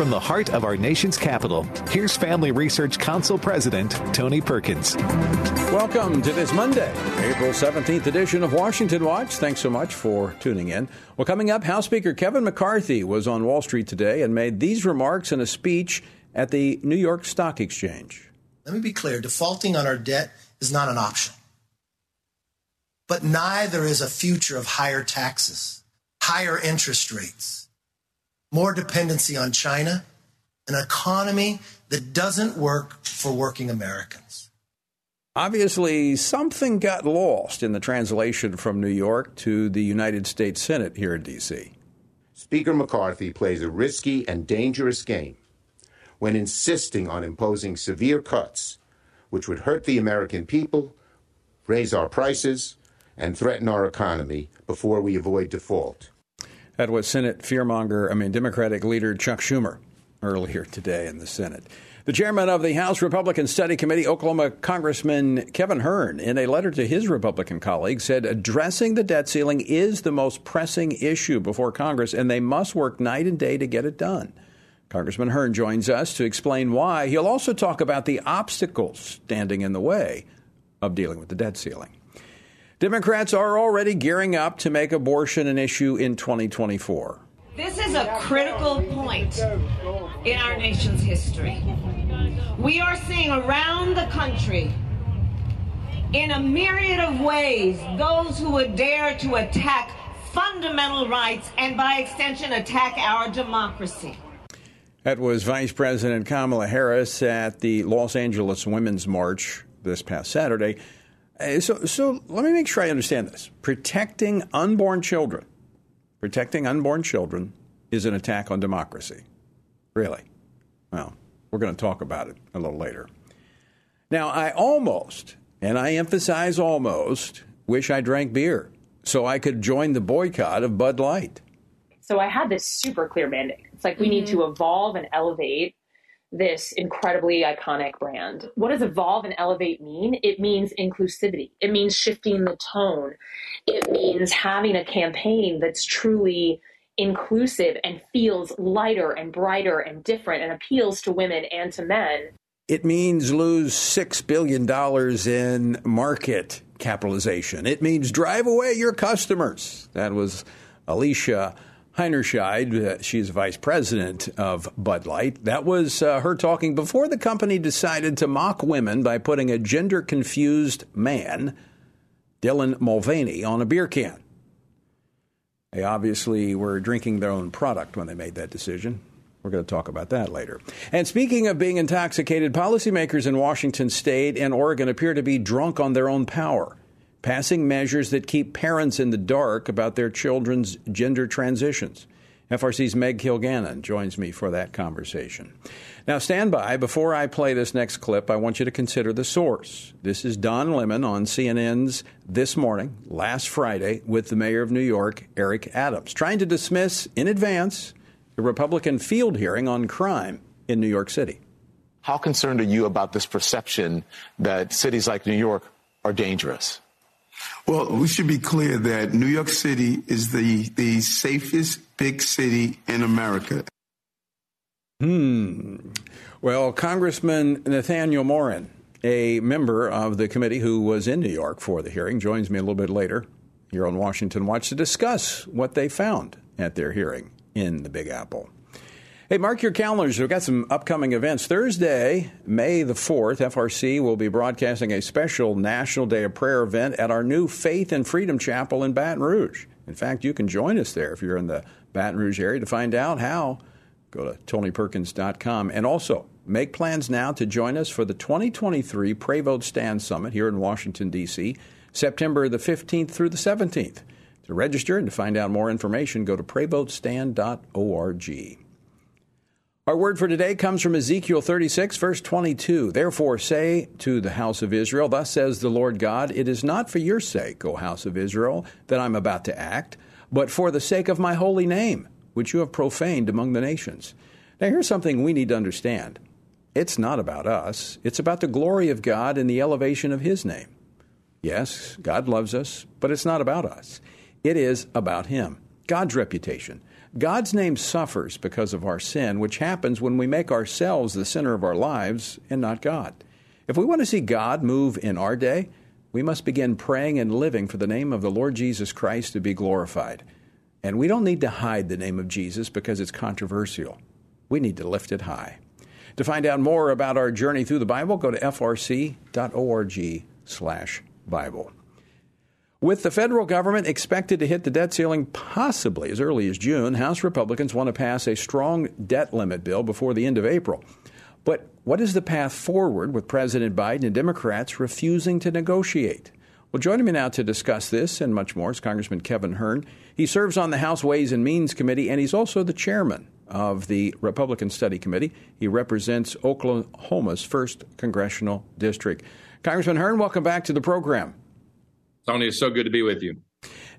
from the heart of our nation's capital, here's Family Research Council President Tony Perkins. Welcome to this Monday, April 17th edition of Washington Watch. Thanks so much for tuning in. Well, coming up, House Speaker Kevin McCarthy was on Wall Street today and made these remarks in a speech at the New York Stock Exchange. Let me be clear defaulting on our debt is not an option. But neither is a future of higher taxes, higher interest rates, more dependency on China, an economy that doesn't work for working Americans. Obviously, something got lost in the translation from New York to the United States Senate here in D.C. Speaker McCarthy plays a risky and dangerous game when insisting on imposing severe cuts, which would hurt the American people, raise our prices, and threaten our economy before we avoid default. That was Senate fearmonger, I mean, Democratic leader Chuck Schumer earlier today in the Senate. The chairman of the House Republican Study Committee, Oklahoma Congressman Kevin Hern, in a letter to his Republican colleagues, said addressing the debt ceiling is the most pressing issue before Congress, and they must work night and day to get it done. Congressman Hern joins us to explain why. He'll also talk about the obstacles standing in the way of dealing with the debt ceiling. Democrats are already gearing up to make abortion an issue in 2024. This is a critical point in our nation's history. We are seeing around the country, in a myriad of ways, those who would dare to attack fundamental rights and, by extension, attack our democracy. That was Vice President Kamala Harris at the Los Angeles Women's March this past Saturday. Uh, so, so let me make sure I understand this. Protecting unborn children, protecting unborn children is an attack on democracy. Really? Well, we're going to talk about it a little later. Now, I almost, and I emphasize almost, wish I drank beer so I could join the boycott of Bud Light. So I had this super clear mandate. It's like we mm-hmm. need to evolve and elevate this incredibly iconic brand. What does evolve and elevate mean? It means inclusivity. It means shifting the tone. It means having a campaign that's truly inclusive and feels lighter and brighter and different and appeals to women and to men. It means lose $6 billion in market capitalization. It means drive away your customers. That was Alicia Heinerscheid. Uh, she's vice president of Bud Light. That was uh, her talking before the company decided to mock women by putting a gender confused man, Dylan Mulvaney, on a beer can. They obviously were drinking their own product when they made that decision. We're going to talk about that later. And speaking of being intoxicated, policymakers in Washington state and Oregon appear to be drunk on their own power passing measures that keep parents in the dark about their children's gender transitions. FRC's Meg Kilgannon joins me for that conversation. Now, stand by. Before I play this next clip, I want you to consider the source. This is Don Lemon on CNN's This Morning, last Friday, with the mayor of New York, Eric Adams, trying to dismiss in advance the Republican field hearing on crime in New York City. How concerned are you about this perception that cities like New York are dangerous? Well, we should be clear that New York City is the, the safest big city in America. Hmm. Well, Congressman Nathaniel Moran, a member of the committee who was in New York for the hearing, joins me a little bit later here on Washington Watch to discuss what they found at their hearing in the Big Apple. Hey, mark your calendars. We've got some upcoming events. Thursday, May the 4th, FRC will be broadcasting a special National Day of Prayer event at our new Faith and Freedom Chapel in Baton Rouge. In fact, you can join us there if you're in the Baton Rouge area to find out how. Go to tonyperkins.com. And also, make plans now to join us for the 2023 Pray Vote Stand Summit here in Washington, D.C., September the 15th through the 17th. To register and to find out more information, go to prayvotestand.org. Our word for today comes from Ezekiel 36, verse 22. Therefore, say to the house of Israel, Thus says the Lord God, It is not for your sake, O house of Israel, that I'm about to act, but for the sake of my holy name, which you have profaned among the nations. Now, here's something we need to understand it's not about us, it's about the glory of God and the elevation of His name. Yes, God loves us, but it's not about us. It is about Him, God's reputation God's name suffers because of our sin, which happens when we make ourselves the center of our lives and not God. If we want to see God move in our day, we must begin praying and living for the name of the Lord Jesus Christ to be glorified. And we don't need to hide the name of Jesus because it's controversial. We need to lift it high. To find out more about our journey through the Bible, go to frc.org/bible. With the federal government expected to hit the debt ceiling possibly as early as June, House Republicans want to pass a strong debt limit bill before the end of April. But what is the path forward with President Biden and Democrats refusing to negotiate? Well, joining me now to discuss this and much more is Congressman Kevin Hern. He serves on the House Ways and Means Committee, and he's also the chairman of the Republican Study Committee. He represents Oklahoma's 1st Congressional District. Congressman Hern, welcome back to the program. Tony, it's so good to be with you.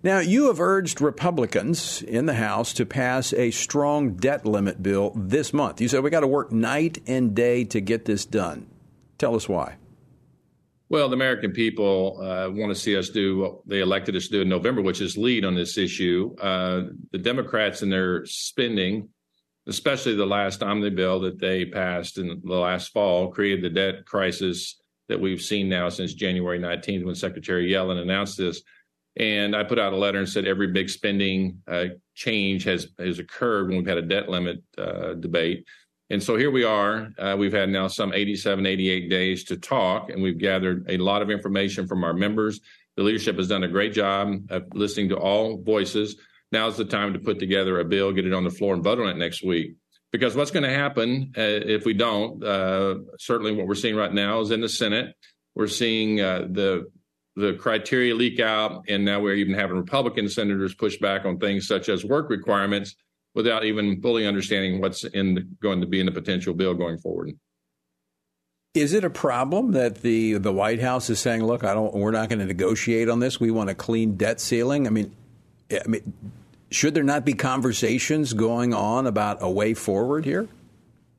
Now, you have urged Republicans in the House to pass a strong debt limit bill this month. You said we got to work night and day to get this done. Tell us why. Well, the American people uh, want to see us do what they elected us to do in November, which is lead on this issue. Uh, the Democrats and their spending, especially the last omnibus bill that they passed in the last fall, created the debt crisis that we've seen now since January 19th when Secretary Yellen announced this. And I put out a letter and said every big spending uh, change has has occurred when we've had a debt limit uh, debate. And so here we are. Uh, we've had now some 87, 88 days to talk, and we've gathered a lot of information from our members. The leadership has done a great job of listening to all voices. Now is the time to put together a bill, get it on the floor, and vote on it next week. Because what's going to happen uh, if we don't? Uh, certainly, what we're seeing right now is in the Senate, we're seeing uh, the the criteria leak out, and now we're even having Republican senators push back on things such as work requirements without even fully understanding what's in the, going to be in the potential bill going forward. Is it a problem that the the White House is saying, "Look, I don't. We're not going to negotiate on this. We want a clean debt ceiling." I mean, I mean, should there not be conversations going on about a way forward here?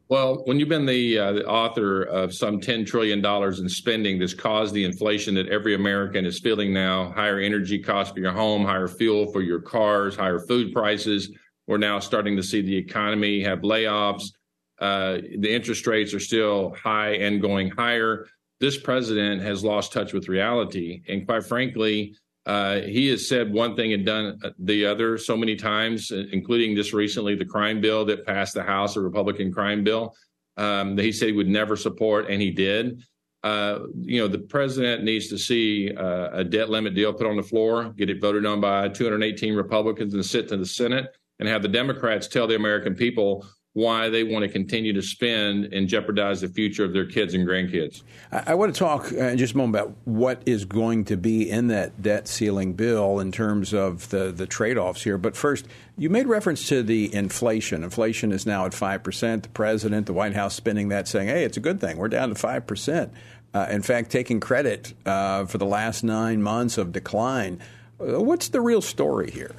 Well, when you've been the, uh, the, author of some $10 trillion in spending that's caused the inflation that every American is feeling now, higher energy costs for your home, higher fuel for your cars, higher food prices, we're now starting to see the economy have layoffs. Uh, the interest rates are still high and going higher. This president has lost touch with reality. And quite frankly, uh, he has said one thing and done the other so many times, including just recently the crime bill that passed the House, a Republican crime bill um, that he said he would never support, and he did. Uh, you know, the president needs to see uh, a debt limit deal put on the floor, get it voted on by 218 Republicans and sit to the Senate, and have the Democrats tell the American people why they want to continue to spend and jeopardize the future of their kids and grandkids. I, I want to talk uh, in just a moment about what is going to be in that debt ceiling bill in terms of the, the trade offs here. But first, you made reference to the inflation. Inflation is now at 5%. The president, the White House spending that, saying, hey, it's a good thing. We're down to 5%. Uh, in fact, taking credit uh, for the last nine months of decline. Uh, what's the real story here?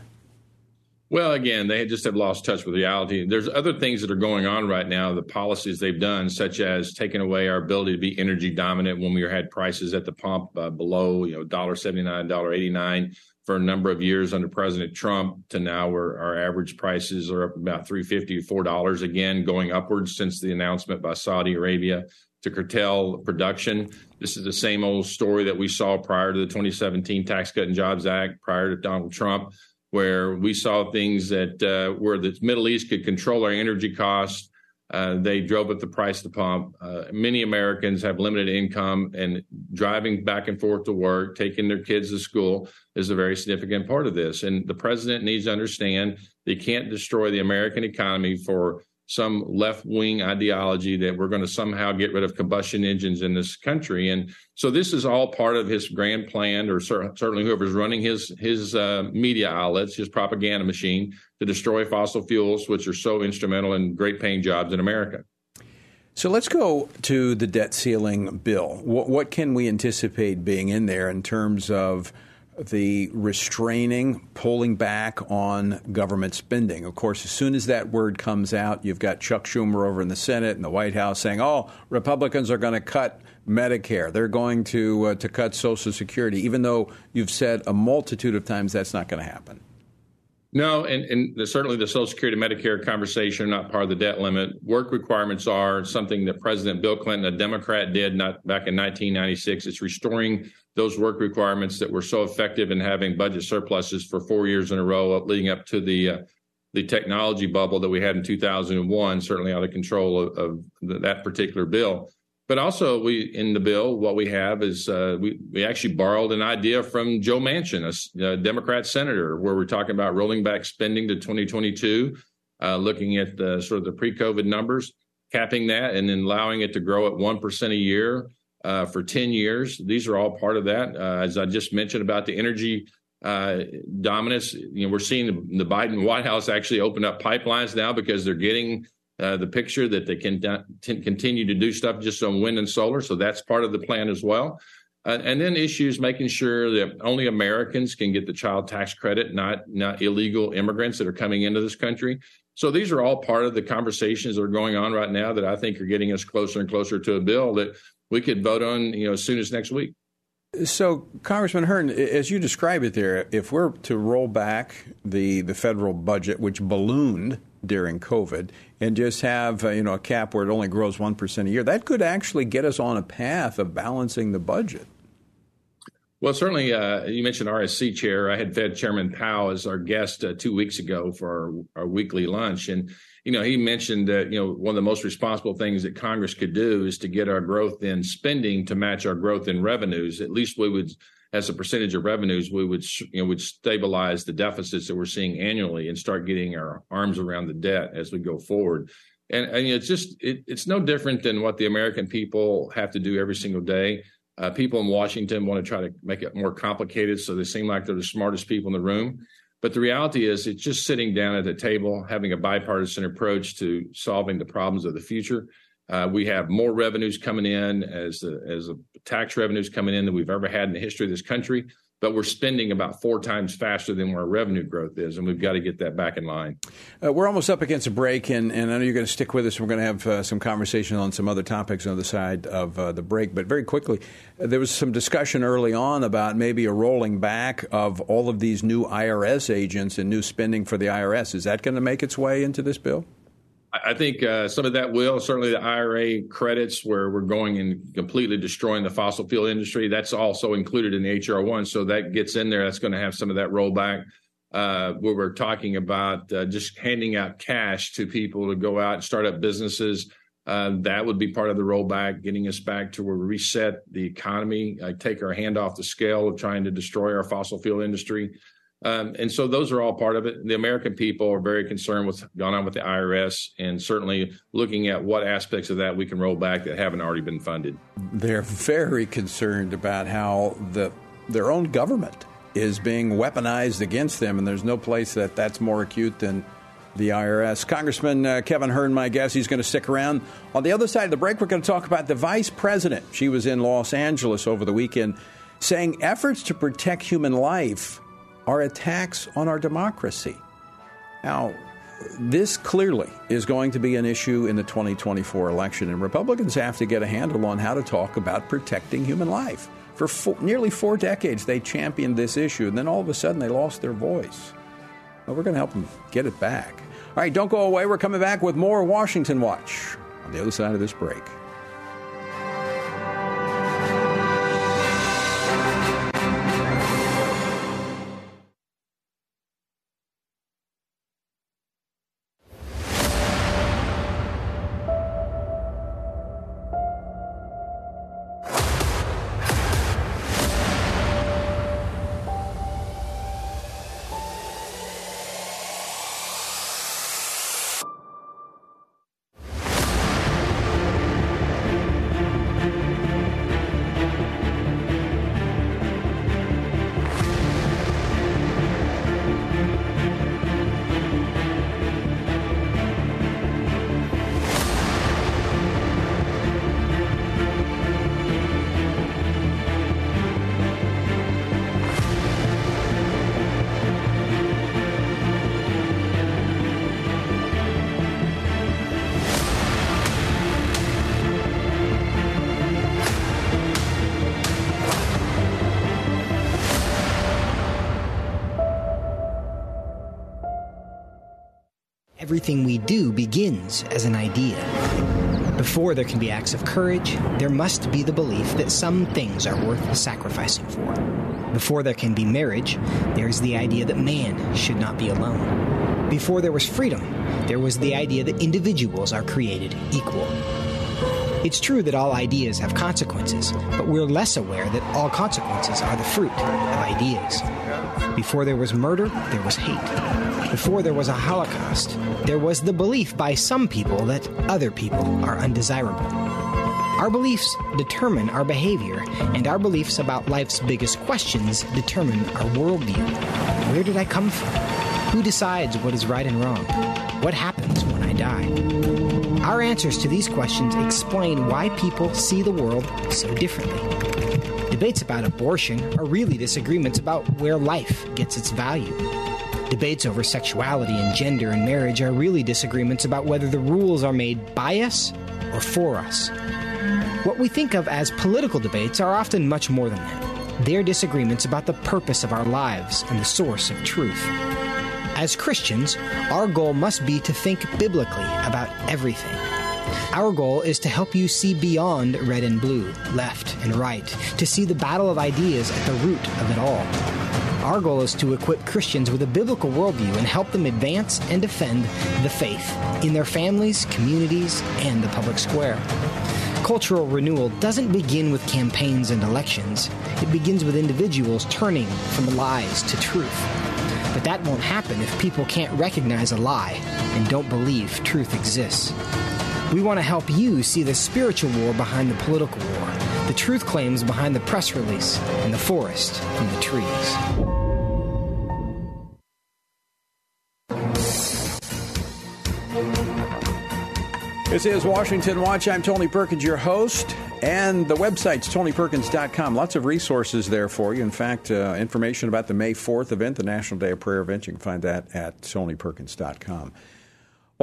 Well, again, they just have lost touch with reality. There's other things that are going on right now, the policies they've done, such as taking away our ability to be energy dominant when we had prices at the pump uh, below, you know, $1.79, $1.89 for a number of years under President Trump to now where our average prices are up about 350 $4 again, going upwards since the announcement by Saudi Arabia to curtail production. This is the same old story that we saw prior to the 2017 Tax Cut and Jobs Act, prior to Donald Trump where we saw things that uh, where the Middle East could control our energy costs. Uh, they drove up the price the pump. Uh, many Americans have limited income, and driving back and forth to work, taking their kids to school is a very significant part of this. And the president needs to understand they can't destroy the American economy for some left wing ideology that we're going to somehow get rid of combustion engines in this country. And so this is all part of his grand plan, or certainly whoever's running his his uh, media outlets, his propaganda machine to destroy fossil fuels, which are so instrumental in great paying jobs in America. So let's go to the debt ceiling bill. What, what can we anticipate being in there in terms of the restraining, pulling back on government spending. Of course, as soon as that word comes out, you've got Chuck Schumer over in the Senate and the White House saying, "Oh, Republicans are going to cut Medicare. They're going to uh, to cut Social Security," even though you've said a multitude of times that's not going to happen. No, and, and certainly the Social Security and Medicare conversation are not part of the debt limit. Work requirements are something that President Bill Clinton, a Democrat, did not back in 1996. It's restoring those work requirements that were so effective in having budget surpluses for four years in a row, leading up to the uh, the technology bubble that we had in 2001, certainly out of control of, of that particular bill. But also, we in the bill, what we have is uh, we we actually borrowed an idea from Joe Manchin, a, a, Democrat senator, where we're talking about rolling back spending to 2022, uh, looking at the sort of the pre-COVID numbers, capping that, and then allowing it to grow at one percent a year uh, for 10 years. These are all part of that. Uh, as I just mentioned about the energy uh, dominance, you know, we're seeing the, the Biden White House actually open up pipelines now because they're getting uh, the picture that they can t- continue to do stuff just on wind and solar. So that's part of the plan as well. Uh, and then issues making sure that only Americans can get the child tax credit, not not illegal immigrants that are coming into this country. So these are all part of the conversations that are going on right now that I think are getting us closer and closer to a bill that we could vote on, you know, as soon as next week. So, Congressman Hern, as you describe it there, if we're to roll back the, the federal budget, which ballooned during COVID, and just have uh, you know a cap where it only grows one percent a year, that could actually get us on a path of balancing the budget. Well, certainly, uh, you mentioned RSC chair. I had Fed Chairman Powell as our guest uh, two weeks ago for our, our, weekly lunch, and you know he mentioned that you know one of the most responsible things that Congress could do is to get our growth in spending to match our growth in revenues. At least we would as a percentage of revenues, we would you know would stabilize the deficits that we're seeing annually and start getting our arms around the debt as we go forward. And, and it's just it, it's no different than what the American people have to do every single day. Uh, people in Washington want to try to make it more complicated, so they seem like they're the smartest people in the room. But the reality is, it's just sitting down at the table, having a bipartisan approach to solving the problems of the future. Uh, we have more revenues coming in as a tax revenues coming in than we've ever had in the history of this country. But we're spending about four times faster than where our revenue growth is, and we've got to get that back in line. Uh, we're almost up against a break, and, and I know you're going to stick with us. We're going to have uh, some conversation on some other topics on the side of uh, the break. But very quickly, uh, there was some discussion early on about maybe a rolling back of all of these new IRS agents and new spending for the IRS. Is that going to make its way into this bill? I think uh, some of that will certainly the IRA credits where we're going and completely destroying the fossil fuel industry. That's also included in the HR one, so that gets in there. That's going to have some of that rollback. Uh, where we're talking about uh, just handing out cash to people to go out and start up businesses. Uh, that would be part of the rollback, getting us back to where we reset the economy, uh, take our hand off the scale of trying to destroy our fossil fuel industry. Um, and so those are all part of it. The American people are very concerned with gone on with the IRS and certainly looking at what aspects of that we can roll back that haven't already been funded. They're very concerned about how the their own government is being weaponized against them, and there's no place that that's more acute than the IRS. Congressman uh, Kevin Hern, my guess, he's going to stick around. On the other side of the break, we're going to talk about the vice president. She was in Los Angeles over the weekend saying efforts to protect human life are attacks on our democracy. Now, this clearly is going to be an issue in the 2024 election, and Republicans have to get a handle on how to talk about protecting human life. For four, nearly four decades, they championed this issue, and then all of a sudden they lost their voice. Well, we're going to help them get it back. All right, don't go away. We're coming back with more Washington Watch on the other side of this break. Begins as an idea. Before there can be acts of courage, there must be the belief that some things are worth sacrificing for. Before there can be marriage, there is the idea that man should not be alone. Before there was freedom, there was the idea that individuals are created equal. It's true that all ideas have consequences, but we're less aware that all consequences are the fruit of ideas. Before there was murder, there was hate. Before there was a Holocaust, there was the belief by some people that other people are undesirable. Our beliefs determine our behavior, and our beliefs about life's biggest questions determine our worldview. Where did I come from? Who decides what is right and wrong? What happens when I die? Our answers to these questions explain why people see the world so differently. Debates about abortion are really disagreements about where life gets its value. Debates over sexuality and gender and marriage are really disagreements about whether the rules are made by us or for us. What we think of as political debates are often much more than that. They're disagreements about the purpose of our lives and the source of truth. As Christians, our goal must be to think biblically about everything. Our goal is to help you see beyond red and blue, left and right, to see the battle of ideas at the root of it all. Our goal is to equip Christians with a biblical worldview and help them advance and defend the faith in their families, communities, and the public square. Cultural renewal doesn't begin with campaigns and elections. It begins with individuals turning from lies to truth. But that won't happen if people can't recognize a lie and don't believe truth exists. We want to help you see the spiritual war behind the political war, the truth claims behind the press release, and the forest from the trees. This is Washington Watch. I'm Tony Perkins, your host. And the website's tonyperkins.com. Lots of resources there for you. In fact, uh, information about the May 4th event, the National Day of Prayer event, you can find that at tonyperkins.com.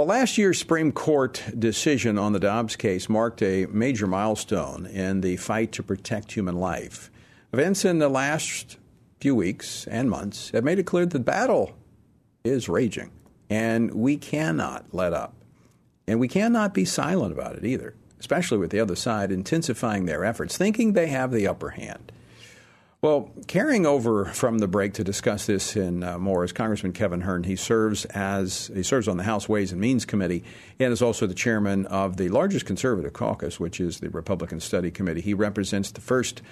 Well, last year's Supreme Court decision on the Dobbs case marked a major milestone in the fight to protect human life. Events in the last few weeks and months have made it clear that the battle is raging, and we cannot let up. And we cannot be silent about it either especially with the other side, intensifying their efforts, thinking they have the upper hand. Well, carrying over from the break to discuss this in uh, more is Congressman Kevin Hern. He serves as he serves on the House Ways and Means Committee and is also the chairman of the largest conservative caucus, which is the Republican Study Committee. He represents the first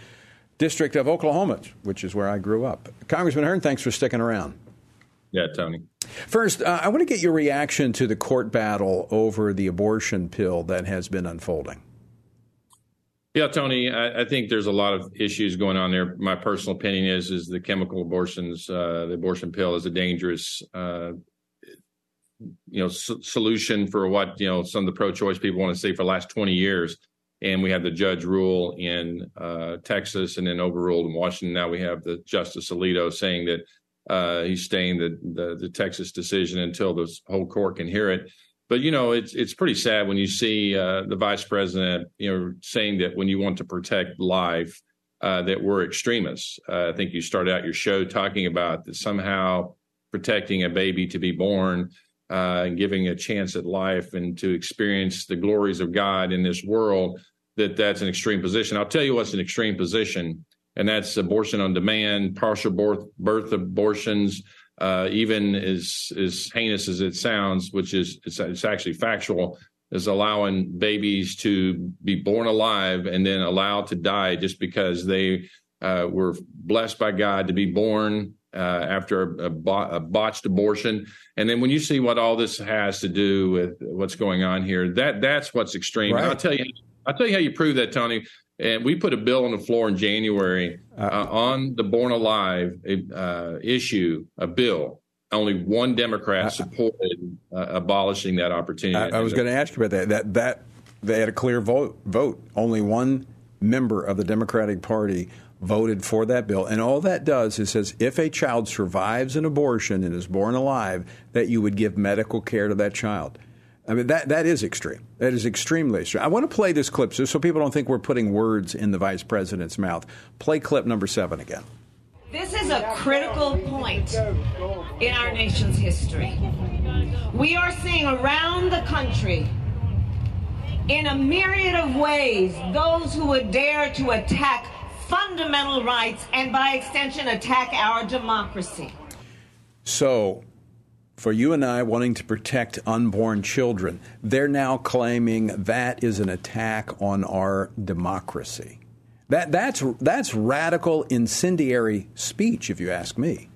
district of Oklahoma, which is where I grew up. Congressman Hern, thanks for sticking around. Yeah, Tony. First, uh, I want to get your reaction to the court battle over the abortion pill that has been unfolding. Yeah, Tony, I, I, think there's a lot of issues going on there. My personal opinion is is the chemical abortions, uh, the abortion pill is a dangerous, uh, you know, solution for what you know some of the pro-choice people want to see for the last 20 years. And we have the judge rule in uh, Texas and then overruled in Washington. Now we have the Justice Alito saying that uh, he's staying the, the, the Texas decision until the whole court can hear it. But you know, it's it's pretty sad when you see uh, the vice president, you know, saying that when you want to protect life, uh, that we're extremists. Uh, I think you started out your show talking about that somehow protecting a baby to be born uh, and giving a chance at life and to experience the glories of God in this world. That that's an extreme position. I'll tell you what's an extreme position and that's abortion on demand, partial birth, birth abortions, uh, even as as heinous as it sounds, which is it's, it's actually factual, is allowing babies to be born alive and then allowed to die just because they uh, were blessed by God to be born uh, after a, a, a, botched abortion. And then when you see what all this has to do with what's going on here, that that's what's extreme. Right. I'll tell you, I'll tell you how you prove that, Tony. And we put a bill on the floor in January uh, uh, on the Born Alive uh, issue, a bill. Only one Democrat supported uh, abolishing that opportunity. I, I was going to ask you about that. That that they had a clear vote. Vote. Only one member of the Democratic Party voted for that bill. And all that does is says if a child survives an abortion and is born alive, that you would give medical care to that child. I mean, that, that is extreme. That is extremely extreme. I want to play this clip just so people don't think we're putting words in the vice president's mouth. Play clip number seven again. This is a critical point in our nation's history. We are seeing around the country, in a myriad of ways, those who would dare to attack fundamental rights and, by extension, attack our democracy. So, for you and I wanting to protect unborn children, they're now claiming that is an attack on our democracy. That, that's, that's radical, incendiary speech, if you ask me.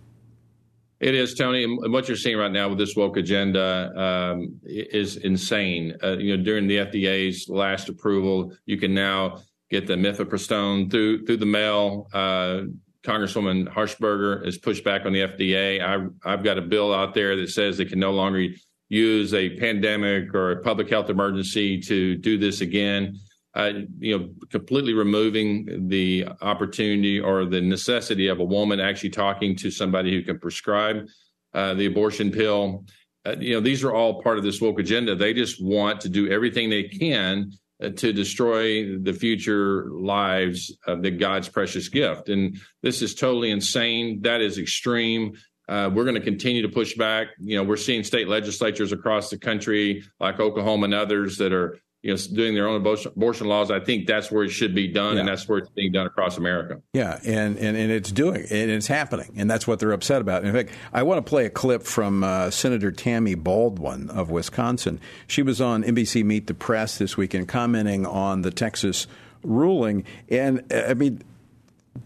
It is, Tony. And what you're seeing right now with this woke agenda um, is insane. Uh, you know, during the FDA's last approval, you can now get the mifepristone through through the mail. Uh, Congresswoman Harshbarger has pushed back on the FDA. I, I've got a bill out there that says they can no longer use a pandemic or a public health emergency to do this again uh, you know, completely removing the opportunity or the necessity of a woman actually talking to somebody who can prescribe uh, the abortion pill. Uh, you know, these are all part of this woke agenda. They just want to do everything they can to destroy the future lives of the God's precious gift. And this is totally insane. That is extreme. Uh, we're going to continue to push back. You know, we're seeing state legislatures across the country, like Oklahoma and others, that are you know, doing their own abortion, abortion laws. I think that's where it should be done, yeah. and that's where it's being done across America. Yeah, and, and, and it's doing, and it's happening, and that's what they're upset about. In fact, I want to play a clip from uh, Senator Tammy Baldwin of Wisconsin. She was on NBC Meet the Press this weekend commenting on the Texas ruling, and uh, I mean,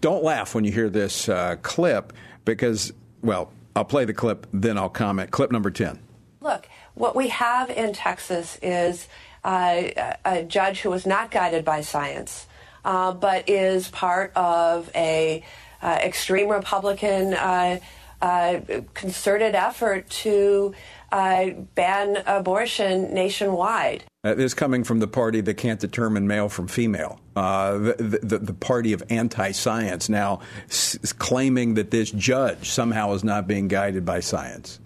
don't laugh when you hear this uh, clip because, well, I'll play the clip, then I'll comment. Clip number 10. Look, what we have in Texas is uh, a judge who was not guided by science, uh, but is part of a uh, extreme Republican uh, uh, concerted effort to uh, ban abortion nationwide. this coming from the party that can't determine male from female, the, the, the, party of anti-science, now s- claiming that this judge somehow is not being guided by science.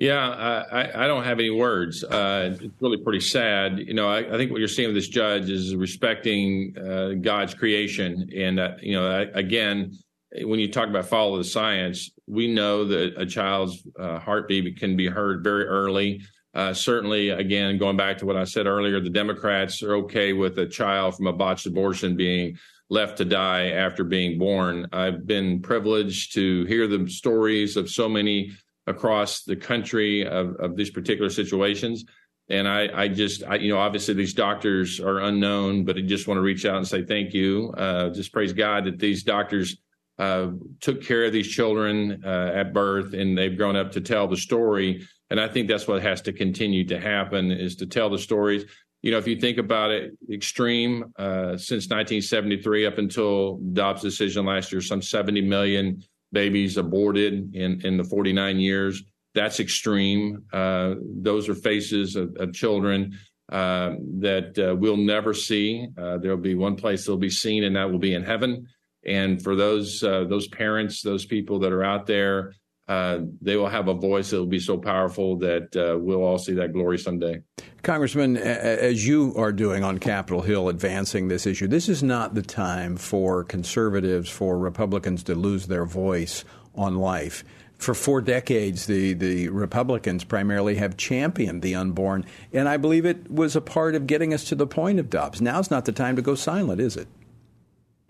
Yeah, I, I don't have any words. Uh, it's really pretty sad. You know, I, I, think what you're seeing with this judge is respecting uh, God's creation. And, uh, you know, again, when you talk about follow the science, we know that a child's uh, heartbeat can be heard very early. Uh, certainly, again, going back to what I said earlier, the Democrats are okay with a child from a botched abortion being left to die after being born. I've been privileged to hear the stories of so many across the country of, of these particular situations. And I, I just, I, you know, obviously these doctors are unknown, but I just want to reach out and say thank you. Uh, just praise God that these doctors uh, took care of these children uh, at birth and they've grown up to tell the story. And I think that's what has to continue to happen is to tell the stories. You know, if you think about it, extreme uh, since 1973 up until Dobbs' decision last year, some 70 million babies aborted in, in the 49 years. That's extreme. Uh, those are faces of, of children uh, that uh, we'll never see. Uh, there'll be one place they'll be seen, and that will be in heaven. And for those uh, those parents, those people that are out there, uh, they will have a voice that will be so powerful that we'll all see that glory someday. Congressman, as you are doing on Capitol Hill, advancing this issue, this is not the time for conservatives, for Republicans to lose their voice on life. For four decades, the, the Republicans primarily have championed the unborn, and I believe it was a part of getting us to the point of Dobbs. Now's not the time to go silent, is it?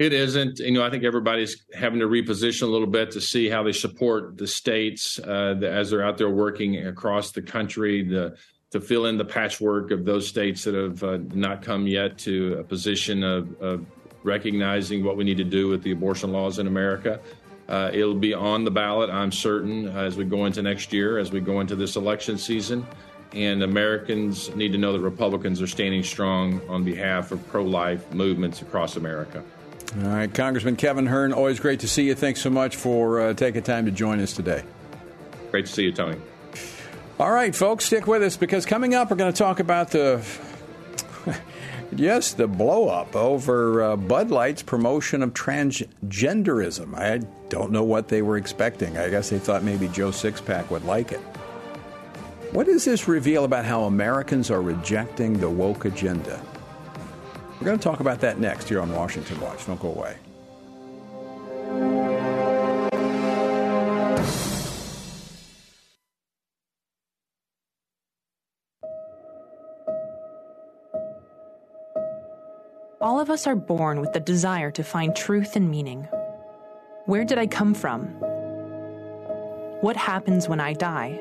It isn't. You know, I think everybody's having to reposition a little bit to see how they support the states uh, as they're out there working across the country. The to fill in the patchwork of those states that have uh, not come yet to a position of, of, recognizing what we need to do with the abortion laws in America. Uh, it'll be on the ballot, I'm certain, as we go into next year, as we go into this election season. And Americans need to know that Republicans are standing strong on behalf of pro life movements across America. All right, Congressman Kevin Hern, always great to see you. Thanks so much for uh, taking time to join us today. Great to see you, Tony. All right, folks, stick with us because coming up, we're going to talk about the. yes, the blow up over uh, Bud Light's promotion of transgenderism. I don't know what they were expecting. I guess they thought maybe Joe Sixpack would like it. What does this reveal about how Americans are rejecting the woke agenda? We're going to talk about that next here on Washington Watch. Don't go away. All of us are born with the desire to find truth and meaning. Where did I come from? What happens when I die?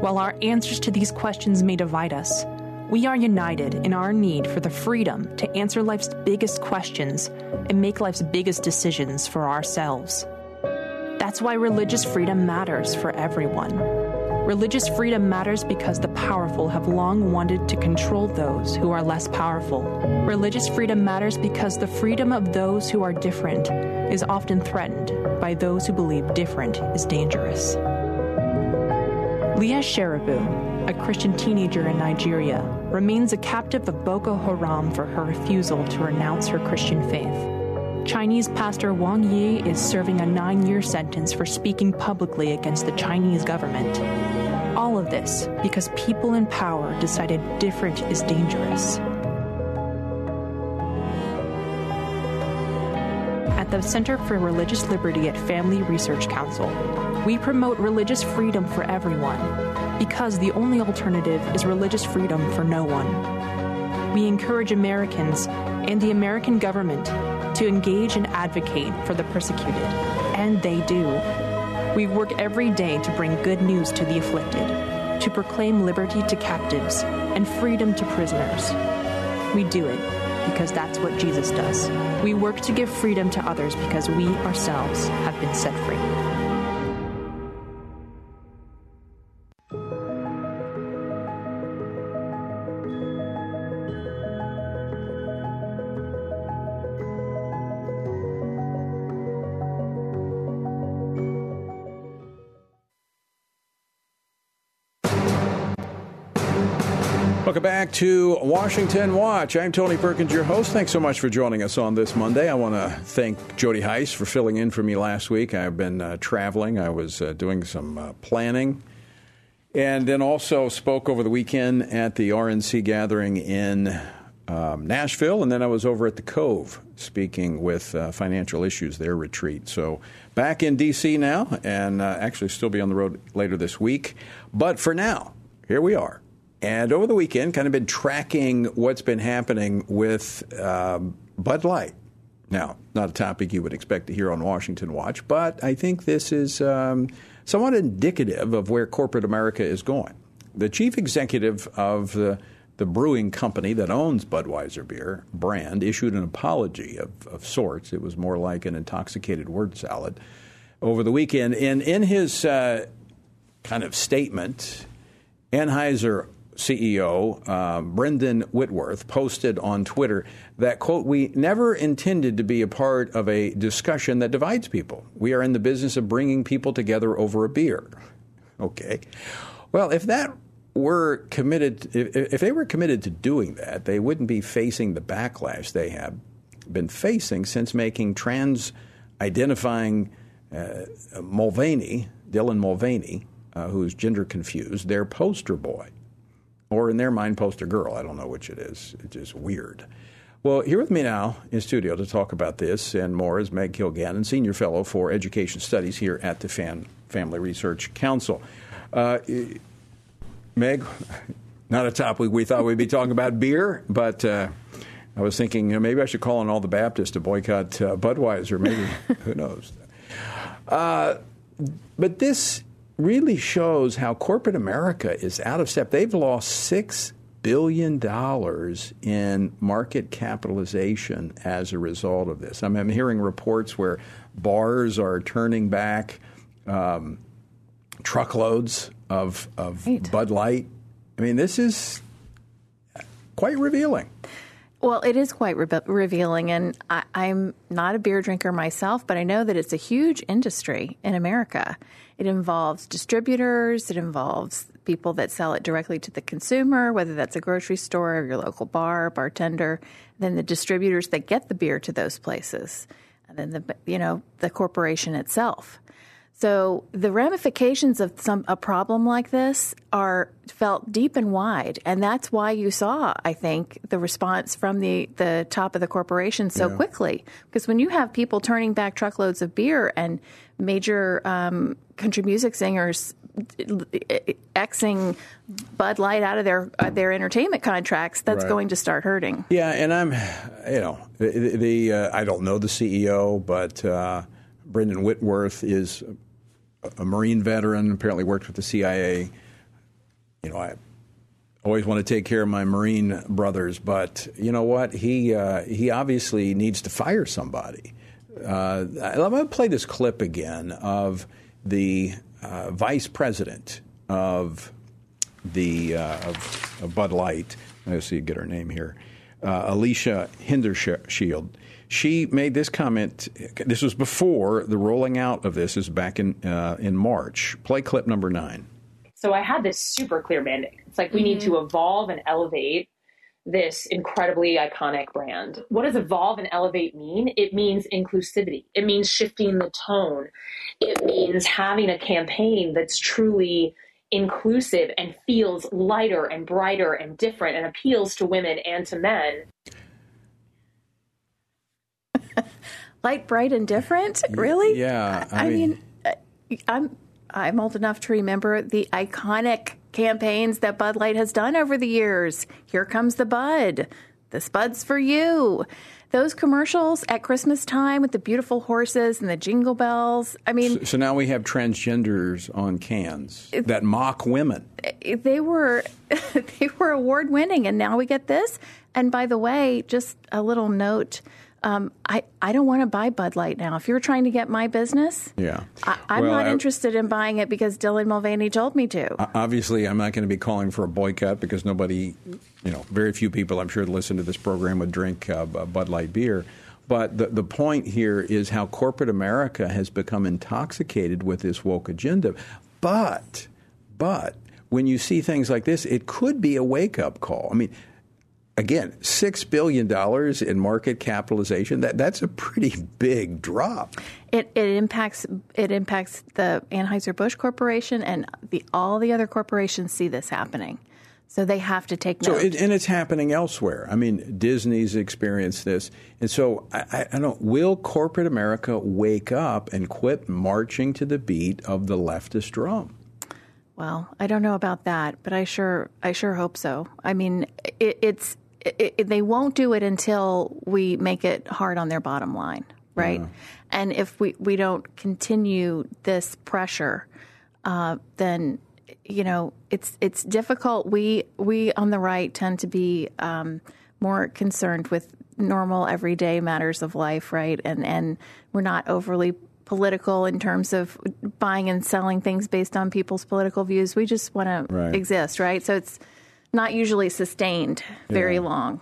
While our answers to these questions may divide us, we are united in our need for the freedom to answer life's biggest questions and make life's biggest decisions for ourselves. That's why religious freedom matters for everyone. Religious freedom matters because the powerful have long wanted to control those who are less powerful. Religious freedom matters because the freedom of those who are different is often threatened by those who believe different is dangerous. Leah Sharibu, a Christian teenager in Nigeria, remains a captive of Boko Haram for her refusal to renounce her Christian faith. Chinese pastor Wang Yi is serving a nine year sentence for speaking publicly against the Chinese government. All of this because people in power decided different is dangerous. At the Center for Religious Liberty at Family Research Council, we promote religious freedom for everyone because the only alternative is religious freedom for no one. We encourage Americans and the American government to engage and advocate for the persecuted, and they do. We work every day to bring good news to the afflicted, to proclaim liberty to captives and freedom to prisoners. We do it because that's what Jesus does. We work to give freedom to others because we ourselves have been set free. To Washington Watch. I'm Tony Perkins, your host. Thanks so much for joining us on this Monday. I want to thank Jody Hice for filling in for me last week. I've been uh, traveling, I was uh, doing some uh, planning, and then also spoke over the weekend at the RNC gathering in um, Nashville, and then I was over at the Cove speaking with uh, Financial Issues, their retreat. So back in D.C. now, and uh, actually still be on the road later this week. But for now, here we are. And over the weekend, kind of been tracking what's been happening with um, Bud Light. Now, not a topic you would expect to hear on Washington Watch, but I think this is um, somewhat indicative of where corporate America is going. The chief executive of the, the brewing company that owns Budweiser beer brand issued an apology of, of sorts. It was more like an intoxicated word salad over the weekend. And in his uh, kind of statement, Anheuser CEO uh, Brendan Whitworth posted on Twitter that, quote, we never intended to be a part of a discussion that divides people. We are in the business of bringing people together over a beer. Okay. Well, if that were committed, if, if they were committed to doing that, they wouldn't be facing the backlash they have been facing since making trans identifying uh, Mulvaney, Dylan Mulvaney, uh, who's gender confused, their poster boy or in their mind, poster girl. I don't know which it is. It's just weird. Well, here with me now in studio to talk about this and more is Meg Kilgannon, Senior Fellow for Education Studies here at the Fan Family Research Council. Uh, Meg, not a topic we thought we'd be talking about beer, but uh, I was thinking you know, maybe I should call on all the Baptists to boycott uh, Budweiser. Maybe, who knows? Uh, but this really shows how corporate America is out of step. They've lost six billion dollars in market capitalization as a result of this. I mean, I'm hearing reports where bars are turning back um, truckloads of of right. Bud Light. I mean, this is quite revealing. Well, it is quite re- revealing, and I, I'm not a beer drinker myself, but I know that it's a huge industry in America. It involves distributors, it involves people that sell it directly to the consumer, whether that's a grocery store or your local bar, bartender, then the distributors that get the beer to those places, and then the you know the corporation itself. So the ramifications of some a problem like this are felt deep and wide, and that's why you saw, I think, the response from the the top of the corporation so yeah. quickly. Because when you have people turning back truckloads of beer and major um, country music singers Xing Bud Light out of their uh, their entertainment contracts, that's Right. going to start hurting. Yeah, and I'm, you know, the, the uh, I don't know the CEO, but uh, Brendan Whitworth is a, Marine veteran. Apparently, worked with the CIA. You know, I always want to take care of my Marine brothers, but you know what? He uh, he obviously needs to fire somebody. Uh, I'm going to play this clip again of the uh, vice president of the uh, of, of Bud Light. Let's see, get her name here. Uh, Alicia Heinerscheid. She made this comment. This was before the rolling out of this. Is back in uh, in March. Play clip number nine. So I had this super clear mandate. It's like we need to evolve and elevate this incredibly iconic brand. What does evolve and elevate mean? It means inclusivity. It means shifting the tone. It means having a campaign that's truly inclusive and feels lighter and brighter and different and appeals to women and to men. Light, bright, and different. Really? Yeah, I, I mean- mean, uh, I'm I'm old enough to remember the iconic campaigns that Bud Light has done over the years. Here comes the Bud. This Bud's for you. Those commercials at Christmas time with the beautiful horses and the jingle bells. I mean, So now we have transgenders on cans that mock women. they were they were award winning, and now we get this. And by the way, just a little note: um, I I don't want to buy Bud Light now. If you're trying to get my business, Yeah. I, I'm Well, not I- interested in buying it because Dylan Mulvaney told me to. Obviously, I'm not going to be calling for a boycott because nobody, you know, very few people, I'm sure, listen to this program would drink uh, Bud Light beer. But the, the point here is how corporate America has become intoxicated with this woke agenda. But, but, when you see things like this, it could be a wake up call. I mean, again, $6 billion in market capitalization, that, that's a pretty big drop. It, it impacts it impacts the Anheuser Busch Corporation and the all the other corporations see this happening, so they have to take So, note. it, and it's happening elsewhere. I mean, Disney's experienced this, and so I, I, I don't. Will corporate America wake up and quit marching to the beat of the leftist drum? Well, I don't know about that, but I sure I sure hope so. I mean, it, it's it, it, they won't do it until we make it hard on their bottom line, right? And if we we don't continue this pressure, uh, then you know it's it's difficult. We we on the right tend to be um, more concerned with normal everyday matters of life, right? And and we're not overly political in terms of buying and selling things based on people's political views. We just want to exist, right? So it's not usually sustained very Yeah. long.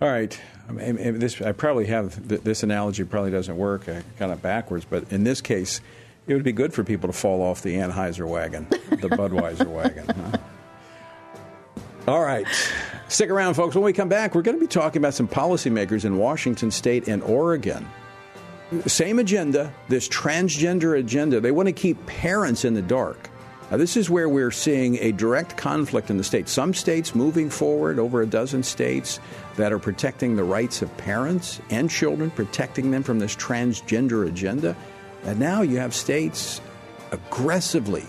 All right. I, mean, this, I probably have this analogy probably doesn't work uh, kind of backwards, but in this case, it would be good for people to fall off the Anheuser wagon, the Budweiser wagon. huh? All right. Stick around, folks. When we come back, we're going to be talking about some policymakers in Washington State and Oregon. Same agenda, this transgender agenda. They want to keep parents in the dark. Now, this is where we're seeing a direct conflict in the state. Some states moving forward, over a dozen states that are protecting the rights of parents and children, protecting them from this transgender agenda. And now you have states aggressively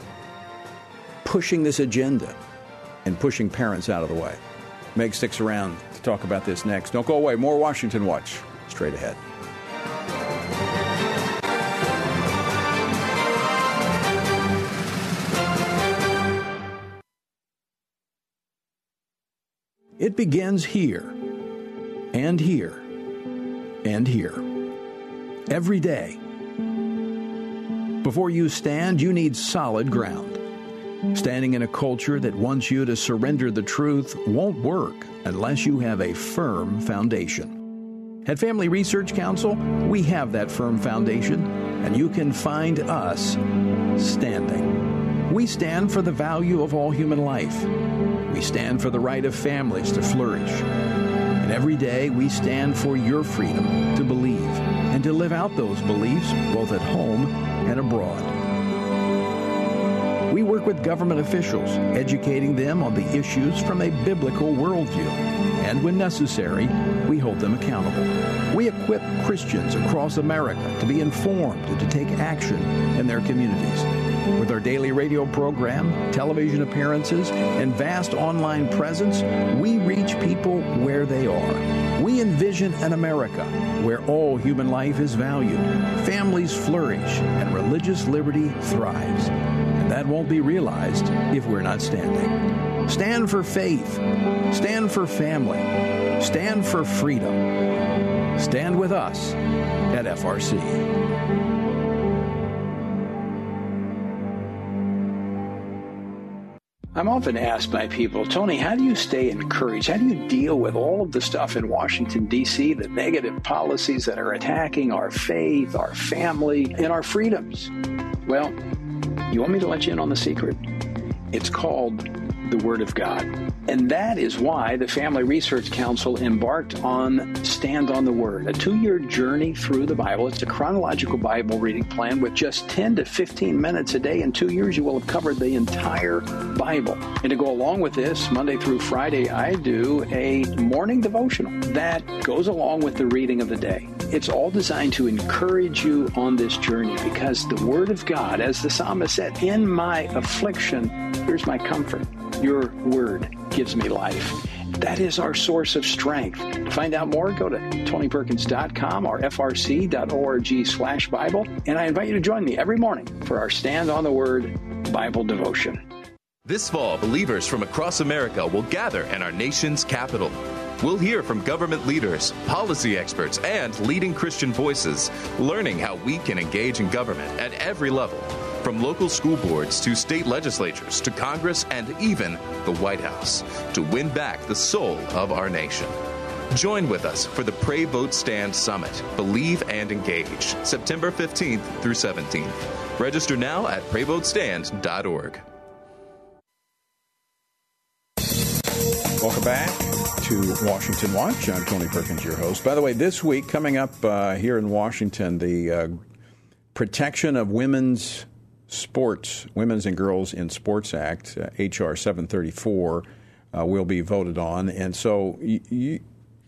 pushing this agenda and pushing parents out of the way. Meg sticks around to talk about this next. Don't go away. More Washington Watch straight ahead. It begins here, and here, and here. Every day. Before you stand, you need solid ground. Standing in a culture that wants you to surrender the truth won't work unless you have a firm foundation. At Family Research Council, we have that firm foundation, and you can find us standing. We stand for the value of all human life. We stand for the right of families to flourish. And every day we stand for your freedom to believe and to live out those beliefs both at home and abroad. We work with government officials, educating them on the issues from a biblical worldview. And when necessary, we hold them accountable. We equip Christians across America to be informed and to take action in their communities. With our daily radio program, television appearances, and vast online presence, we reach people where they are. We envision an America where all human life is valued, families flourish, and religious liberty thrives. And that won't be realized if we're not standing. Stand for faith. Stand for family. Stand for freedom. Stand with us at FRC. I'm often asked by people, Tony, how do you stay encouraged? How do you deal with all of the stuff in Washington, D.C., the negative policies that are attacking our faith, our family, and our freedoms? Well, you want me to let you in on the secret? It's called the Word of God. And that is why the Family Research Council embarked on Stand on the Word, a two year journey through the Bible. It's a chronological Bible reading plan with just 10 to 15 minutes a day. In two years, you will have covered the entire Bible. And to go along with this, Monday through Friday, I do a morning devotional that goes along with the reading of the day. It's all designed to encourage you on this journey because the Word of God, as the psalmist said, in my affliction, here's my comfort. Your Word gives me life. That is our source of strength. To find out more, go to tonyperkins.com or frc.org slash Bible. And I invite you to join me every morning for our Stand on the Word Bible devotion. This fall, believers from across America will gather in our nation's capital. We'll hear from government leaders, policy experts, and leading Christian voices, learning how we can engage in government at every level from local school boards to state legislatures to Congress and even the White House, to win back the soul of our nation. Join with us for the Pray Vote Stand Summit. Believe and engage. September 15th through 17th. Register now at prayvotestand.org. Welcome back to Washington Watch. I'm Tony Perkins, your host. By the way, this week, coming up uh, here in Washington, the uh, Protection of Women's Sports, Women's and Girls in Sports Act, uh, H.R. 734, uh, will be voted on. And so y- y-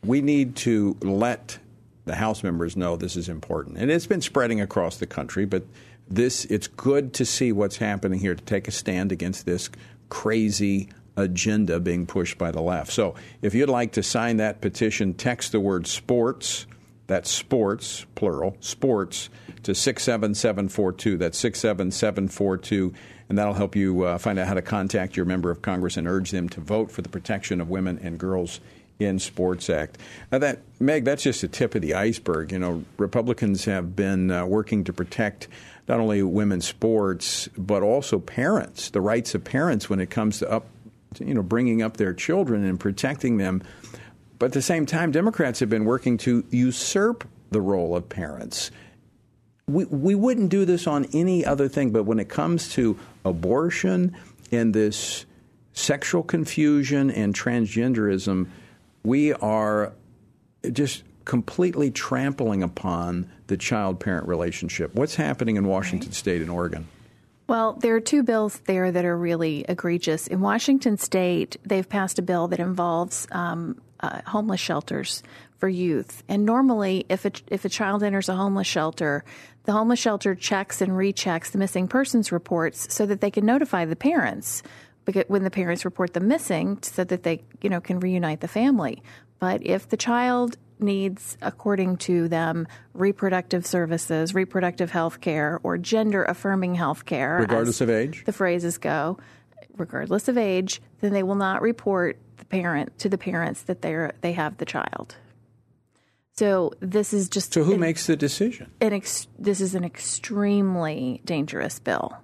we need to let the House members know this is important. And it's been spreading across the country, but this it's good to see what's happening here to take a stand against this crazy agenda being pushed by the left. So if you'd like to sign that petition, text the word sports, that's sports, plural, sports, to 67742. That's 67742. And that'll help you uh, find out how to contact your member of Congress and urge them to vote for the Protection of Women and Girls in Sports Act. Now, that Meg, that's just the tip of the iceberg. You know, Republicans have been uh, working to protect not only women's sports but also parents, the rights of parents when it comes to up, you know, bringing up their children and protecting them. But at the same time, Democrats have been working to usurp the role of parents we, we wouldn't do this on any other thing, but when it comes to abortion and this sexual confusion and transgenderism, we are just completely trampling upon the child parent relationship. What's happening in Washington right. State and Oregon? Well, there are two bills there that are really egregious. In Washington State, they've passed a bill that involves um, uh, homeless shelters for youth. And normally, if a, if a child enters a homeless shelter, the homeless shelter checks and rechecks the missing persons reports so that they can notify the parents when the parents report them missing so that they you know can reunite the family. But if the child needs, according to them, reproductive services, reproductive health care, or gender affirming health care, regardless of age, the phrases go, regardless of age, then they will not report the parent to the parents that they they have the child. So this is just. So who an, makes the decision? An Ex, this is an extremely dangerous bill,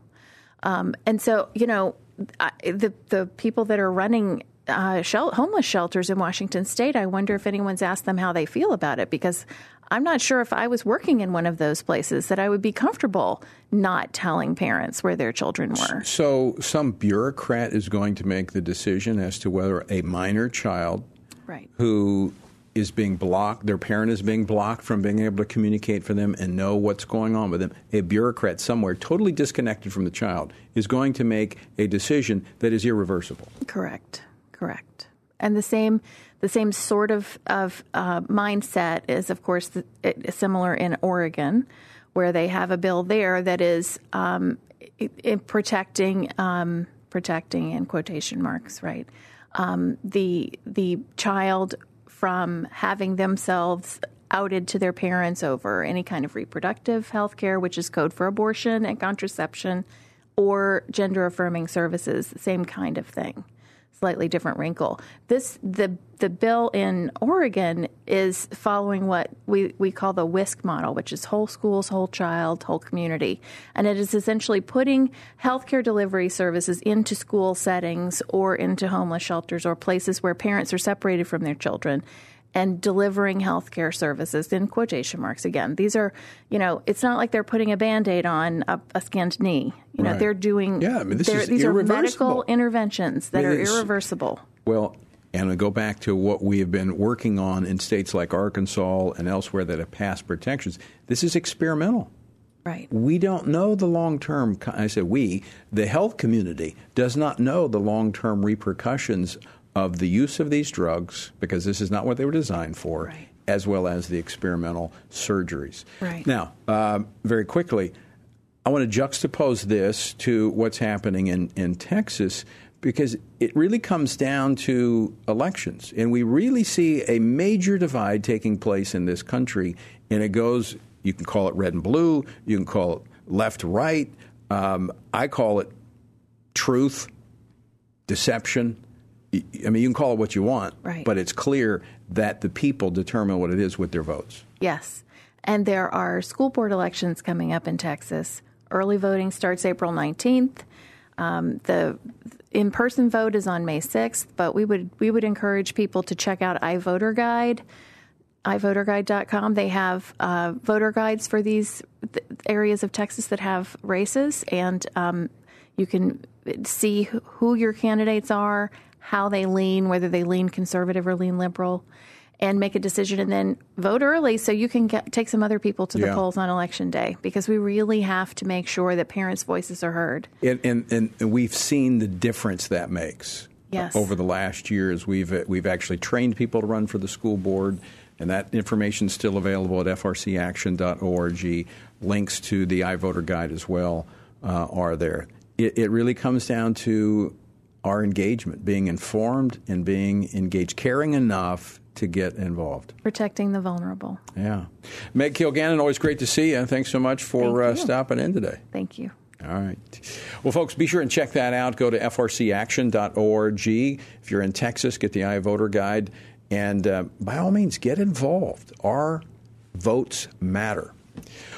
um, and so you know I, the the people that are running uh, shel- homeless shelters in Washington State. I wonder if anyone's asked them how they feel about it because I'm not sure if I was working in one of those places that I would be comfortable not telling parents where their children were. So some bureaucrat is going to make the decision as to whether a minor child right. who is being blocked, their parent is being blocked from being able to communicate for them and know what's going on with them. A bureaucrat somewhere, totally disconnected from the child, is going to make a decision that is irreversible. Correct. Correct. And the same, the same sort of of uh, mindset is, of course, the, it, similar in Oregon, where they have a bill there that is um, in protecting um, protecting in quotation marks, right? Um, the the child from having themselves outed to their parents over any kind of reproductive health care, which is code for abortion and contraception, or gender affirming services, same kind of thing slightly different wrinkle. This the the bill in Oregon is following what we, we call the WISC model, which is whole schools, whole child, whole community. And it is essentially putting healthcare delivery services into school settings or into homeless shelters or places where parents are separated from their children and delivering healthcare services in quotation marks again. These are, you know, it's not like they're putting a band-aid on a, a skinned knee. You know, Right. they're doing Yeah, I mean, this is these are medical interventions that It are irreversible. Well, and we go back to what we have been working on in states like Arkansas and elsewhere that have passed protections. This is experimental. Right. We don't know the long term. I said we, the health community, does not know the long term repercussions of the use of these drugs because this is not what they were designed for, as well as the experimental surgeries. Right. Now, uh, very quickly, I want to juxtapose this to what's happening in, in Texas because it really comes down to elections. And we really see a major divide taking place in this country. And it goes, you can call it red and blue, you can call it left right. Um, I call it truth, deception. I mean, you can call it what you want, Right. but it's clear that the people determine what it is with their votes. Yes. And there are school board elections coming up in Texas. Early voting starts April 19th. Um, the in-person vote is on May 6th, but we would we would encourage people to check out iVoter Guide, iVoterGuide.com. They have uh, voter guides for these th- areas of Texas that have races, and um, you can see who your candidates are, how they lean, whether they lean conservative or lean liberal, and make a decision. And then vote early so you can get, take some other people to the polls on election day because we really have to make sure that parents' voices are heard. And, and, and we've seen the difference that makes. Yes. Over the last years, we've we've actually trained people to run for the school board, and that information is still available at frcaction.org. Links to the iVoter Guide as well uh, are there. It, it really comes down to our engagement, being informed and being engaged, caring enough to get involved. Protecting the vulnerable. Yeah. Meg Kilgannon, always great to see you. Thanks so much for uh, stopping in today. Thank you. All right. Well, folks, be sure and check that out. Go to frcaction.org. If you're in Texas, get the iVoter Guide. And uh, by all means, get involved. Our votes matter.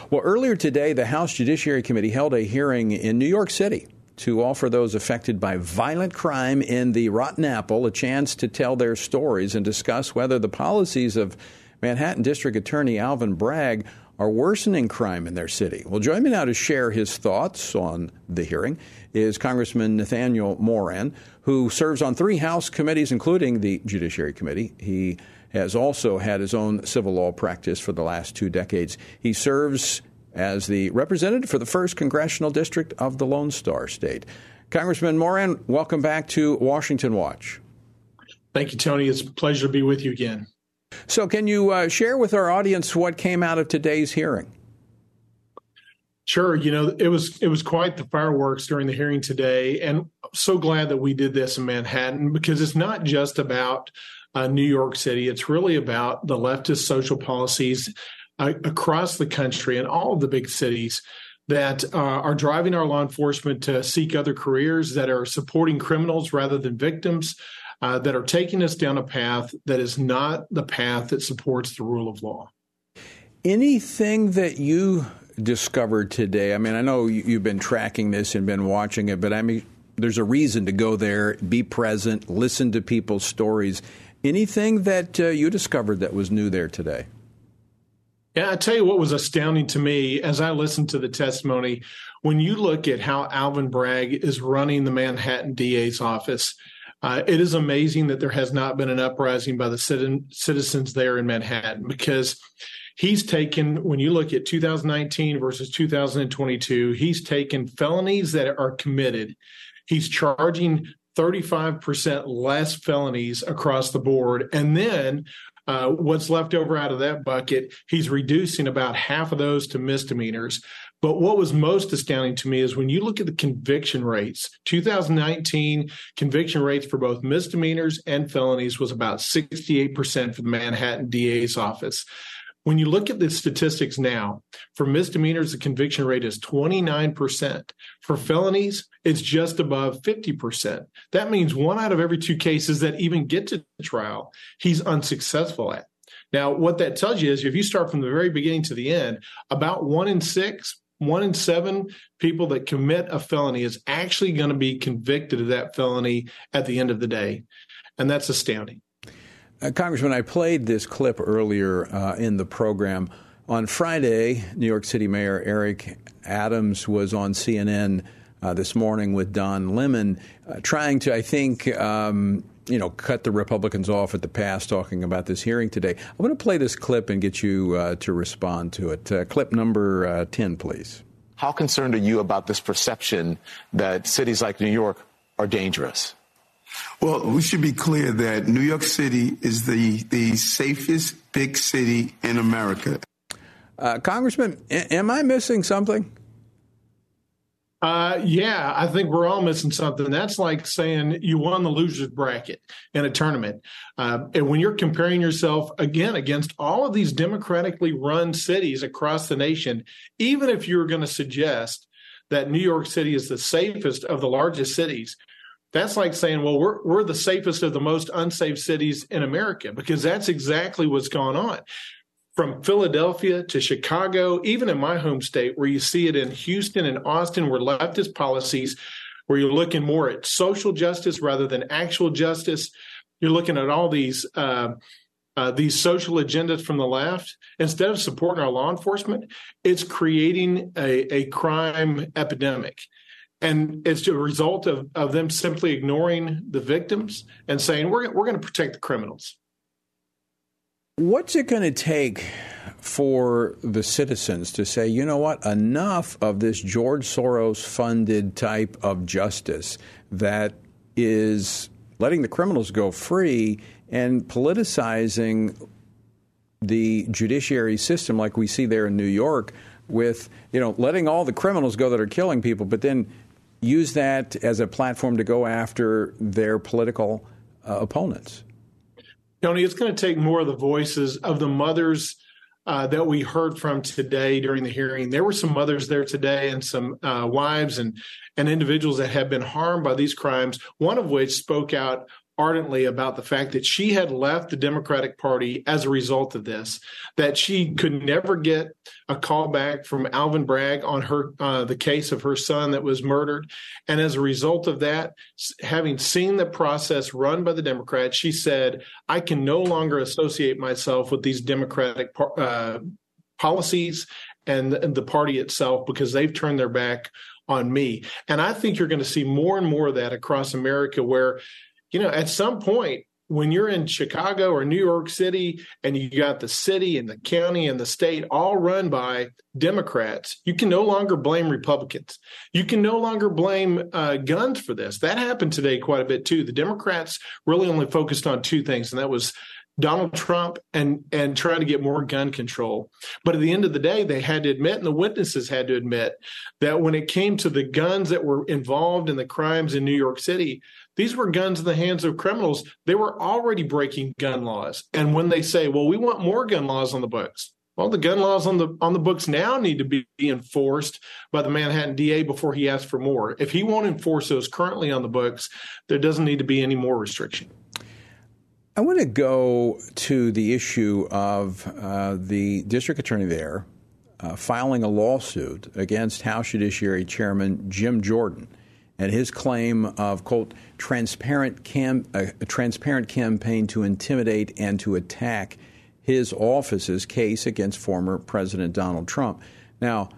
Well, earlier today, the House Judiciary Committee held a hearing in New York City to offer those affected by violent crime in the Rotten Apple a chance to tell their stories and discuss whether the policies of Manhattan District Attorney Alvin Bragg are worsening crime in their city. Well, join me now to share his thoughts on the hearing is Congressman Nathaniel Moran, who serves on three House committees, including the Judiciary Committee. He has also had his own civil law practice for the last two decades. He serves as the representative for the 1st Congressional District of the Lone Star State. Congressman Moran, welcome back to Washington Watch. Thank you, Tony. It's a pleasure to be with you again. So, can you uh, share with our audience what came out of today's hearing? Sure. You know, it was it was quite the fireworks during the hearing today, and so glad that we did this in Manhattan because it's not just about uh, New York City. It's really about the leftist social policies across the country and all of the big cities that uh, are driving our law enforcement to seek other careers that are supporting criminals rather than victims. Uh, that are taking us down a path that is not the path that supports the rule of law. Anything that you discovered today? I mean, I know you- you've been tracking this and been watching it, but I mean, there's a reason to go there, be present, listen to people's stories. Anything that uh, you discovered that was new there today? Yeah, I tell you what was astounding to me as I listened to the testimony. When you look at how Alvin Bragg is running the Manhattan DA's office, uh, it is amazing that there has not been an uprising by the citi- citizens there in Manhattan because he's taken, when you look at 2019 versus 2022, he's taken felonies that are committed. He's charging 35% less felonies across the board. And then uh, what's left over out of that bucket, he's reducing about half of those to misdemeanors. But what was most astounding to me is when you look at the conviction rates, 2019 conviction rates for both misdemeanors and felonies was about 68% for the Manhattan DA's office. When you look at the statistics now, for misdemeanors, the conviction rate is 29%. For felonies, it's just above 50%. That means one out of every two cases that even get to trial, he's unsuccessful at. Now, what that tells you is if you start from the very beginning to the end, about one in six, one in seven people that commit a felony is actually going to be convicted of that felony at the end of the day. And that's astounding. Uh, Congressman, I played this clip earlier uh, in the program. On Friday, New York City Mayor Eric Adams was on CNN uh, this morning with Don Lemon, uh, trying to, I think, um, you know, cut the Republicans off at the pass talking about this hearing today. I'm going to play this clip and get you uh, to respond to it. Uh, clip number uh, 10, please. How concerned are you about this perception that cities like New York are dangerous? Well, we should be clear that New York City is the, the safest big city in America. Uh, Congressman, am I missing something? Uh, yeah, I think we're all missing something. That's like saying you won the losers bracket in a tournament. Uh, and when you're comparing yourself again against all of these democratically run cities across the nation, even if you're going to suggest that New York City is the safest of the largest cities, that's like saying, well, we're we're the safest of the most unsafe cities in America because that's exactly what's going on from Philadelphia to Chicago, even in my home state, where you see it in Houston and Austin, where leftist policies, where you're looking more at social justice rather than actual justice. You're looking at all these uh, uh, these social agendas from the left. Instead of supporting our law enforcement, it's creating a, a crime epidemic. And it's a result of, of them simply ignoring the victims and saying, we're, we're going to protect the criminals. What's it going to take for the citizens to say, you know what, enough of this George Soros funded type of justice that is letting the criminals go free and politicizing the judiciary system like we see there in New York with, you know, letting all the criminals go that are killing people, but then use that as a platform to go after their political uh, opponents. Tony, it's going to take more of the voices of the mothers uh, that we heard from today during the hearing. There were some mothers there today and some uh, wives and and individuals that have been harmed by these crimes. One of which spoke out ardently about the fact that she had left the Democratic Party as a result of this, that she could never get a call back from Alvin Bragg on her uh, the case of her son that was murdered, and as a result of that, having seen the process run by the Democrats, she said, "I can no longer associate myself with these Democratic uh, policies." And the party itself, because they've turned their back on me. And I think you're going to see more and more of that across America where you know, at some point, when you're in Chicago or New York City and you got the city and the county and the state all run by Democrats, you can no longer blame Republicans. You can no longer blame uh, guns for this. That happened today quite a bit too. The Democrats really only focused on two things, and that was Donald Trump and and trying to get more gun control. But at the end of the day, they had to admit, and the witnesses had to admit, that when it came to the guns that were involved in the crimes in New York City, these were guns in the hands of criminals. They were already breaking gun laws. And when they say, well, we want more gun laws on the books, well, the gun laws on the on the books now need to be enforced by the Manhattan DA before he asks for more. If he won't enforce those currently on the books, there doesn't need to be any more restriction. I want to go to the issue of uh, the district attorney there uh, filing a lawsuit against House Judiciary Chairman Jim Jordan and his claim of quote transparent cam- a, a transparent campaign to intimidate and to attack his office's case against former President Donald Trump. Now,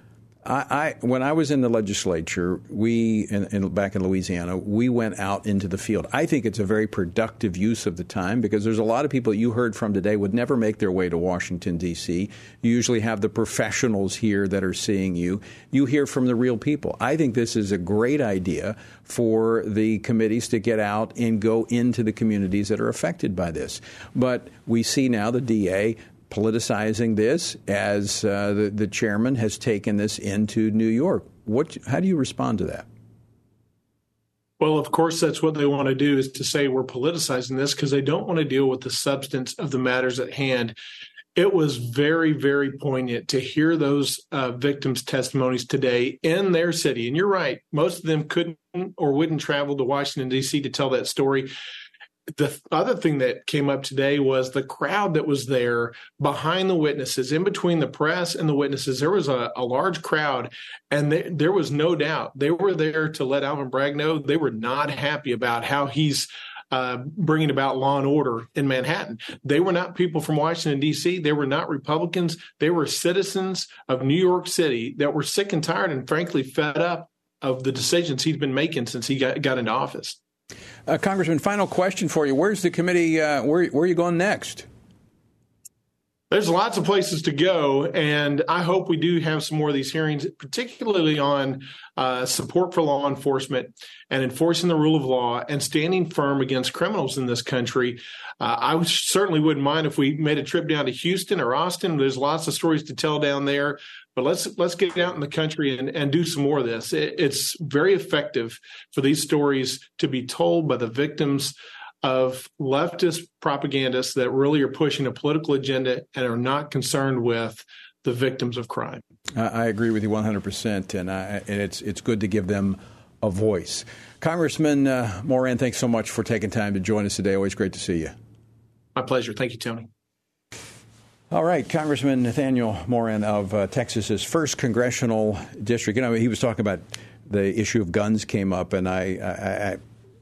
I, I, when I was in the legislature, we in, in, back in Louisiana, we went out into the field. I think it's a very productive use of the time because there's a lot of people you heard from today would never make their way to Washington D.C. You usually have the professionals here that are seeing you. You hear from the real people. I think this is a great idea for the committees to get out and go into the communities that are affected by this. But we see now the DA politicizing this as uh, the, the chairman has taken this into New York. What, how do you respond to that? Well, of course, that's what they want to do is to say we're politicizing this because they don't want to deal with the substance of the matters at hand. It was very, very poignant to hear those uh, victims' testimonies today in their city. And you're right, most of them couldn't or wouldn't travel to Washington, D.C. to tell that story the other thing that came up today was the crowd that was there behind the witnesses, in between the press and the witnesses. There was a, a large crowd, and they, there was no doubt they were there to let Alvin Bragg know they were not happy about how he's uh, bringing about law and order in Manhattan. They were not people from Washington, D.C., they were not Republicans. They were citizens of New York City that were sick and tired and, frankly, fed up of the decisions he's been making since he got, got into office. Uh, Congressman, final question for you. Where's the committee? Uh, where, where are you going next? There's lots of places to go, and I hope we do have some more of these hearings, particularly on uh, support for law enforcement and enforcing the rule of law and standing firm against criminals in this country. Uh, I certainly wouldn't mind if we made a trip down to Houston or Austin. There's lots of stories to tell down there. But let's let's get out in the country and, and do some more of this. It, it's very effective for these stories to be told by the victims of leftist propagandists that really are pushing a political agenda and are not concerned with the victims of crime. I agree with you 100%, and, I, and it's, it's good to give them a voice. Congressman uh, Moran, thanks so much for taking time to join us today. Always great to see you. My pleasure. Thank you, Tony. All right, Congressman Nathaniel Moran of uh, Texas's first congressional district. You know, he was talking about the issue of guns came up, and I, I, I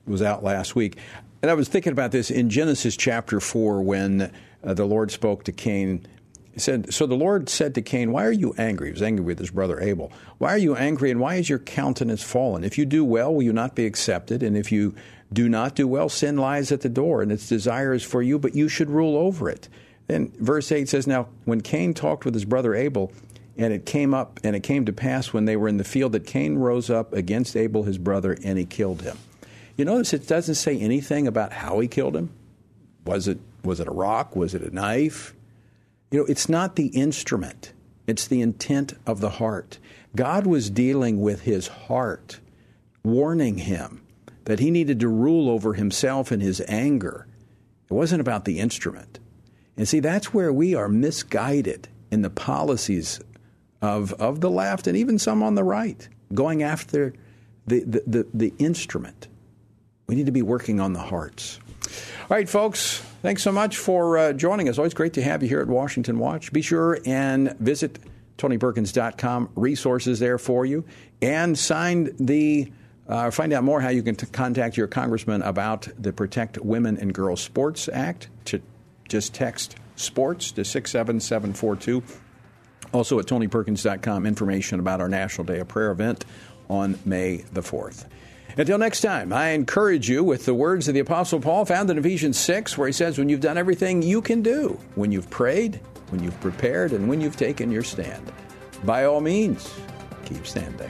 was out last week, and I was thinking about this in Genesis chapter four when uh, the Lord spoke to Cain. He said, "So the Lord said to Cain, Why are you angry?" He was angry with his brother Abel. Why are you angry, and why is your countenance fallen? If you do well, will you not be accepted? And if you do not do well, sin lies at the door, and its desire is for you, but you should rule over it. Then verse 8 says, Now when Cain talked with his brother Abel, and it came up, and it came to pass when they were in the field that Cain rose up against Abel his brother, and he killed him. You notice it doesn't say anything about how he killed him. Was it was it a rock? Was it a knife? You know, it's not the instrument. It's the intent of the heart. God was dealing with his heart, warning him that he needed to rule over himself and his anger. It wasn't about the instrument. And see, that's where we are misguided in the policies of, of the left and even some on the right, going after the, the, the, the instrument. We need to be working on the hearts. All right, folks, thanks so much for uh, joining us. Always great to have you here at Washington Watch. Be sure and visit TonyPerkins.com, resources there for you, and sign the. Uh, find out more how you can t- contact your congressman about the Protect Women and Girls Sports Act to just text sports to 67742. Also at TonyPerkins.com, information about our National Day of Prayer event on May the 4th. Until next time, I encourage you with the words of the Apostle Paul found in Ephesians 6, where he says, When you've done everything you can do, when you've prayed, when you've prepared, and when you've taken your stand, by all means, keep standing.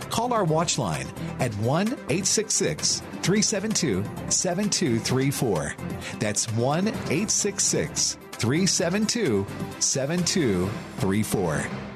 call our watch line at 1 866 372 7234. That's 1 866 372 7234.